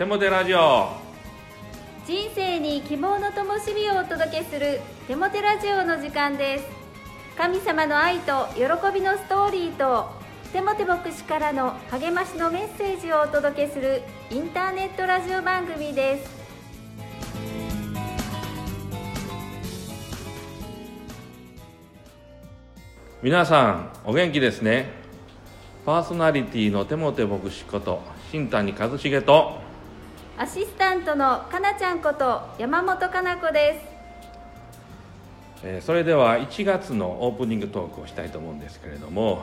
テモテラジオ。人生に希望の灯火をお届けするテモテラジオの時間です。神様の愛と喜びのストーリーとテモテ牧師からの励ましのメッセージをお届けするインターネットラジオ番組です。皆さんお元気ですね。パーソナリティのテモテ牧師こと新谷一茂とアシスタントのかなちゃんこと山本かな子です。えーそれでは1月のオープニングトークをしたいと思うんですけれども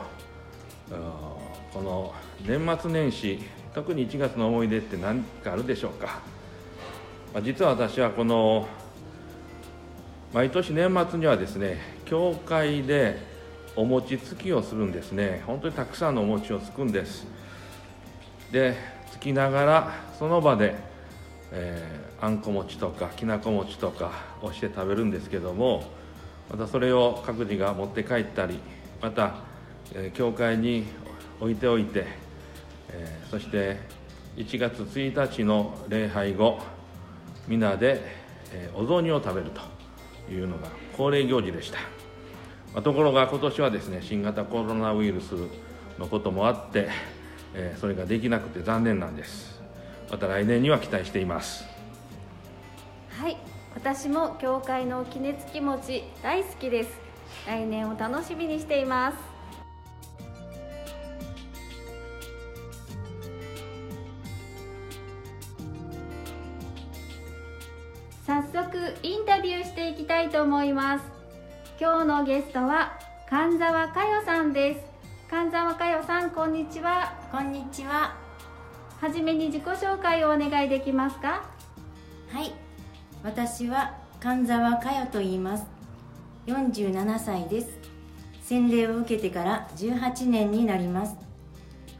この年末年始特に1月の思い出って何かあるでしょうか、まあ実は私はこの毎年年末にはですね教会でお餅つきをするんですね。本当にたくさんのお餅をつくんです。でつきながらその場で、えーあんこ餅とかきなこ餅とかをして食べるんですけどもまたそれを各自が持って帰ったりまた、えー教会に置いておいて、えーそして1月1日の礼拝後皆で、えーお雑煮を食べるというのが恒例行事でした、まあところが今年はですね新型コロナウイルスのこともあって、えーそれができなくて残念なんです。また来年には期待しています。はい。私も教会のきねつき餅大好きです。来年を楽しみにしています。早速インタビューしていきたいと思います。今日のゲストは神沢佳代さんです。神沢佳代さんこんにちは。こんにちは。はじめに自己紹介をお願いできますか？はい。私は神沢佳代と言います。47歳です。洗礼を受けてから18年になります。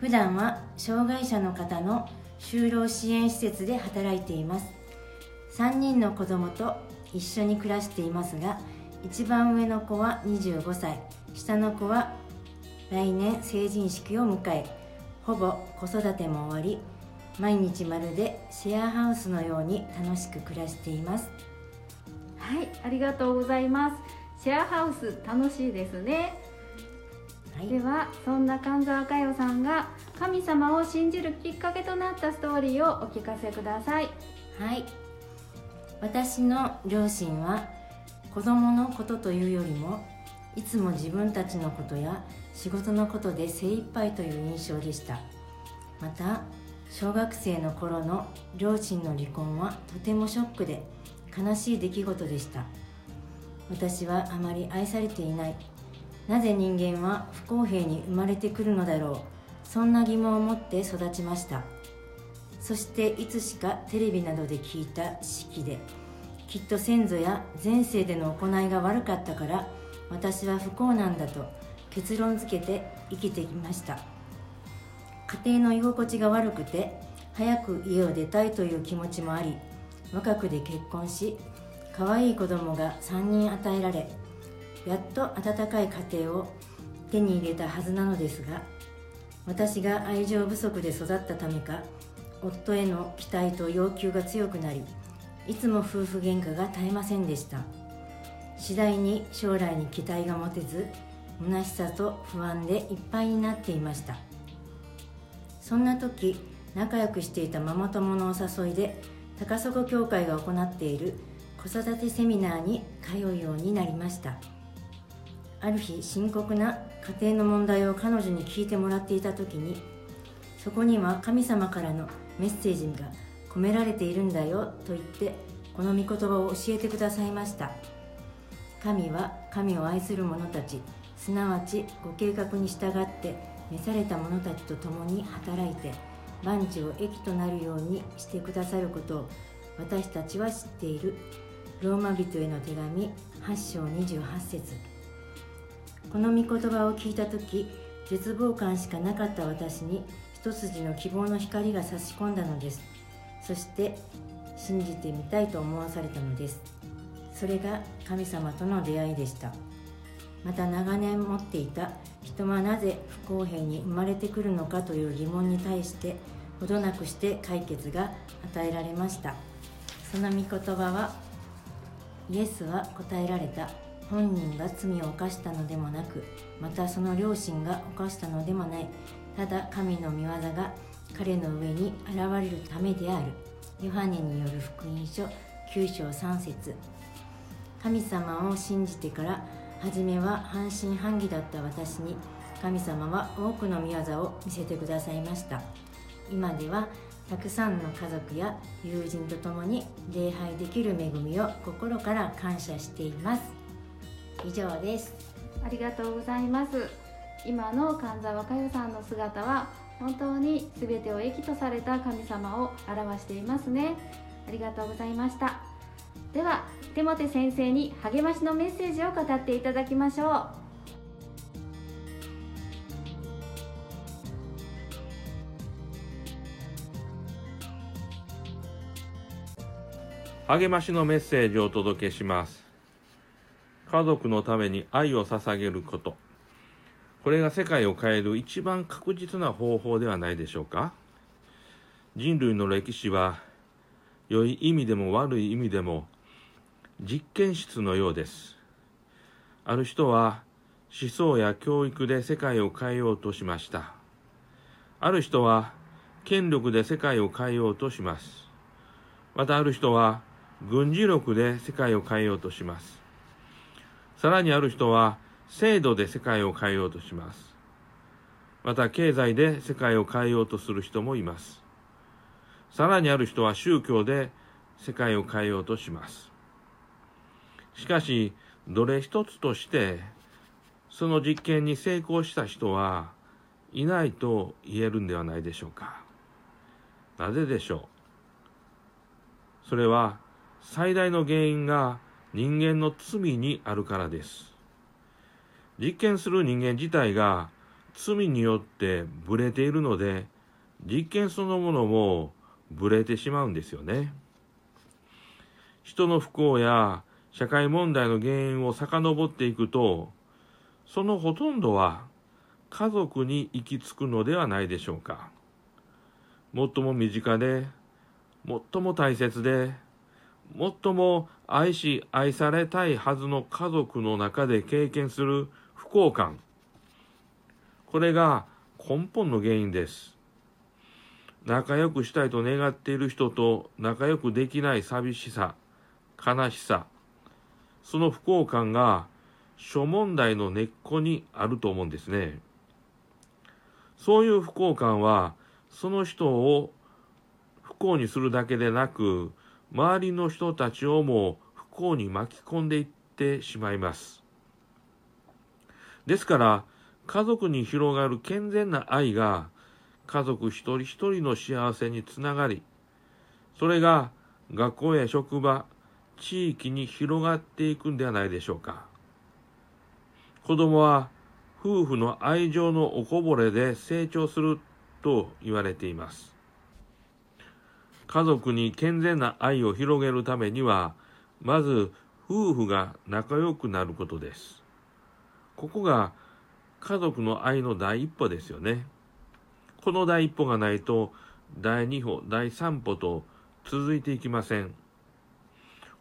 普段は障害者の方の就労支援施設で働いています。3人の子供と一緒に暮らしていますが、一番上の子は25歳、下の子は来年成人式を迎え、ほぼ子育ても終わり毎日まるでシェアハウスのように楽しく暮らしています。はいありがとうございます。シェアハウス楽しいですね。はい。ではそんな神沢佳代さんが神様を信じるきっかけとなったストーリーをお聞かせください。はい。私の両親は子供のことというよりもいつも自分たちのことや仕事のことで精一杯という印象でした。また小学生の頃の両親の離婚はとてもショックで悲しい出来事でした。私はあまり愛されていない。なぜ人間は不公平に生まれてくるのだろう。そんな疑問を持って育ちました。そしていつしかテレビなどで聞いた式できっと先祖や前世での行いが悪かったから私は不幸なんだと結論付けて生きてきました。家庭の居心地が悪くて早く家を出たいという気持ちもあり若くで結婚し可愛い子供が3人与えられやっと温かい家庭を手に入れたはずなのですが私が愛情不足で育ったためか夫への期待と要求が強くなりいつも夫婦喧嘩が絶えませんでした。次第に将来に期待が持てず虚しさと不安でいっぱいになっていました。そんな時仲良くしていたママ友のお誘いで高砂教会が行っている子育てセミナーに通うようになりました。ある日深刻な家庭の問題を彼女に聞いてもらっていた時にそこには神様からのメッセージが込められているんだよと言ってこの御言葉を教えてくださいました。神は神を愛する者たち。すなわちご計画に従って召された者たちと共に働いて万事を益となるようにしてくださることを私たちは知っている。ローマ人への手紙8章28節。この御言葉を聞いた時絶望感しかなかった私に一筋の希望の光が差し込んだのです。そして信じてみたいと思わされたのです。それが神様との出会いでした。また長年持っていた人はなぜ不公平に生まれてくるのかという疑問に対してほどなくして解決が与えられました。その御言葉はイエスは答えられた本人が罪を犯したのでもなくまたその両親が犯したのでもない。ただ神の御業が彼の上に現れるためである。ヨハネによる福音書9章3節。神様を信じてから初めは半信半疑だった私に神様は多くの御業を見せてくださいました。今ではたくさんの家族や友人と共に礼拝できる恵みを心から感謝しています。以上です。ありがとうございます。今の神沢佳代さんの姿は本当に全てを益とされた神様を表していますね。ありがとうございました。ではテモテ先生に励ましのメッセージを語っていただきましょう。励ましのメッセージをお届けします。家族のために愛を捧げること。これが世界を変える一番確実な方法ではないでしょうか。人類の歴史は良い意味でも悪い意味でも実験室のようですある人は思想や教育で世界を変えようとしましたある人は権力で世界を変えようとしますまたある人は軍事力で世界を変えようとします。さらにある人は制度で世界を変えようとします。また経済で世界を変えようとする人もいます。さらにある人は宗教で世界を変えようとします。しかし、どれ一つとして、その実験に成功した人はいないと言えるんではないでしょうか。なぜでしょう？それは最大の原因が人間の罪にあるからです。実験する人間自体が罪によってブレているので、実験そのものもブレてしまうんですよね。人の不幸や社会問題の原因を遡っていくと、そのほとんどは家族に行き着くのではないでしょうか。最も身近で、最も大切で、最も愛し愛されたいはずの家族の中で経験する不幸感。これが根本の原因です。仲良くしたいと願っている人と仲良くできない寂しさ、悲しさ、その不幸感が諸問題の根っこにあると思うんですね。そういう不幸感は、その人を不幸にするだけでなく、周りの人たちをも不幸に巻き込んでいってしまいます。ですから、家族に広がる健全な愛が家族一人一人の幸せにつながり、それが学校や職場、地域に広がっていくんではないでしょうか。子供は夫婦の愛情のおこぼれで成長すると言われています。家族に健全な愛を広げるためには、まず夫婦が仲良くなることです。ここが家族の愛の第一歩ですよね。この第一歩がないと、第二歩、第三歩と続いていきません。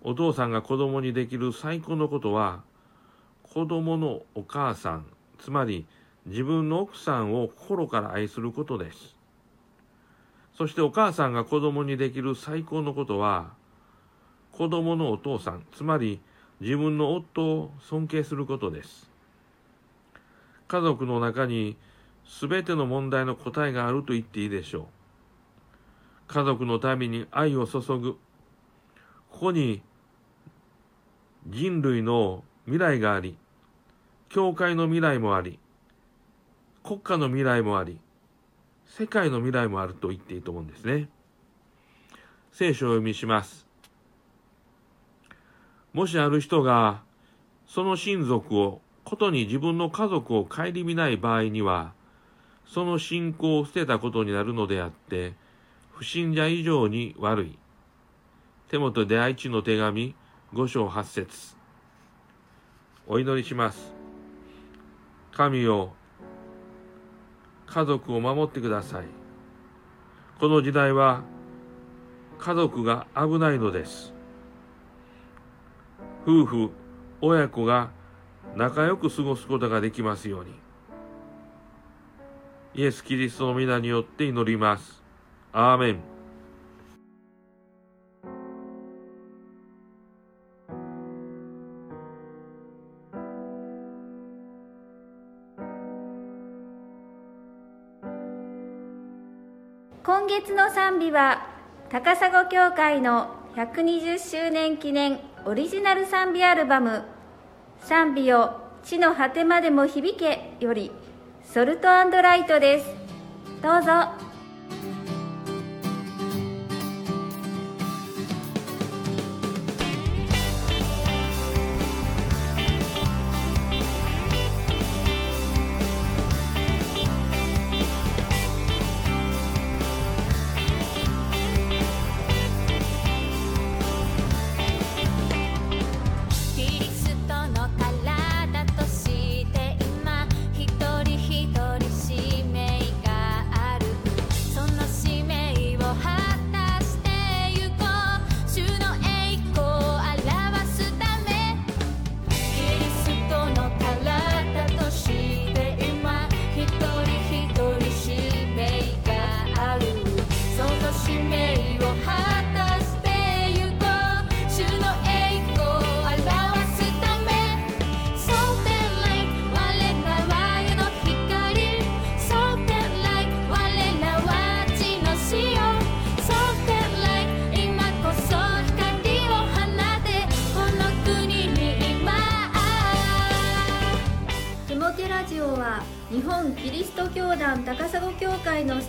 お父さんが子供にできる最高のことは、子供のお母さん、つまり自分の奥さんを心から愛することです。そしてお母さんが子供にできる最高のことは、子供のお父さん、つまり自分の夫を尊敬することです。家族の中に全ての問題の答えがあると言っていいでしょう。家族のために愛を注ぐ。ここに人類の未来があり、教会の未来もあり、国家の未来もあり、世界の未来もあると言っていいと思うんですね。聖書を読みします。もしある人が、その親族を、ことに自分の家族を顧みない場合には、その信仰を捨てたことになるのであって、不信者以上に悪い。手元で愛知の手紙、五章八節。お祈りします。神よ、家族を守ってください。この時代は家族が危ないのです。夫婦親子が仲良く過ごすことができますように。イエス・キリストの皆によって祈ります。アーメン。今月の賛美は高砂教会の120周年記念オリジナル賛美アルバム「賛美を地の果てまでも響け」より「ソルトライト」です。どうぞ。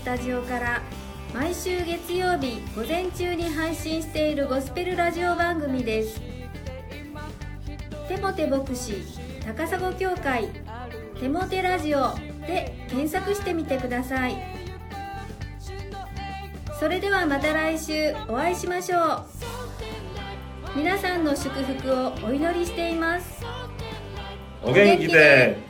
タジオから毎週月曜日午前中に配信しているゴスペルラジオ番組です。テモテ牧師高砂教会テモテラジオで検索してみてください。それではまた来週お会いしましょう。皆さんの祝福をお祈りしています。お元気で。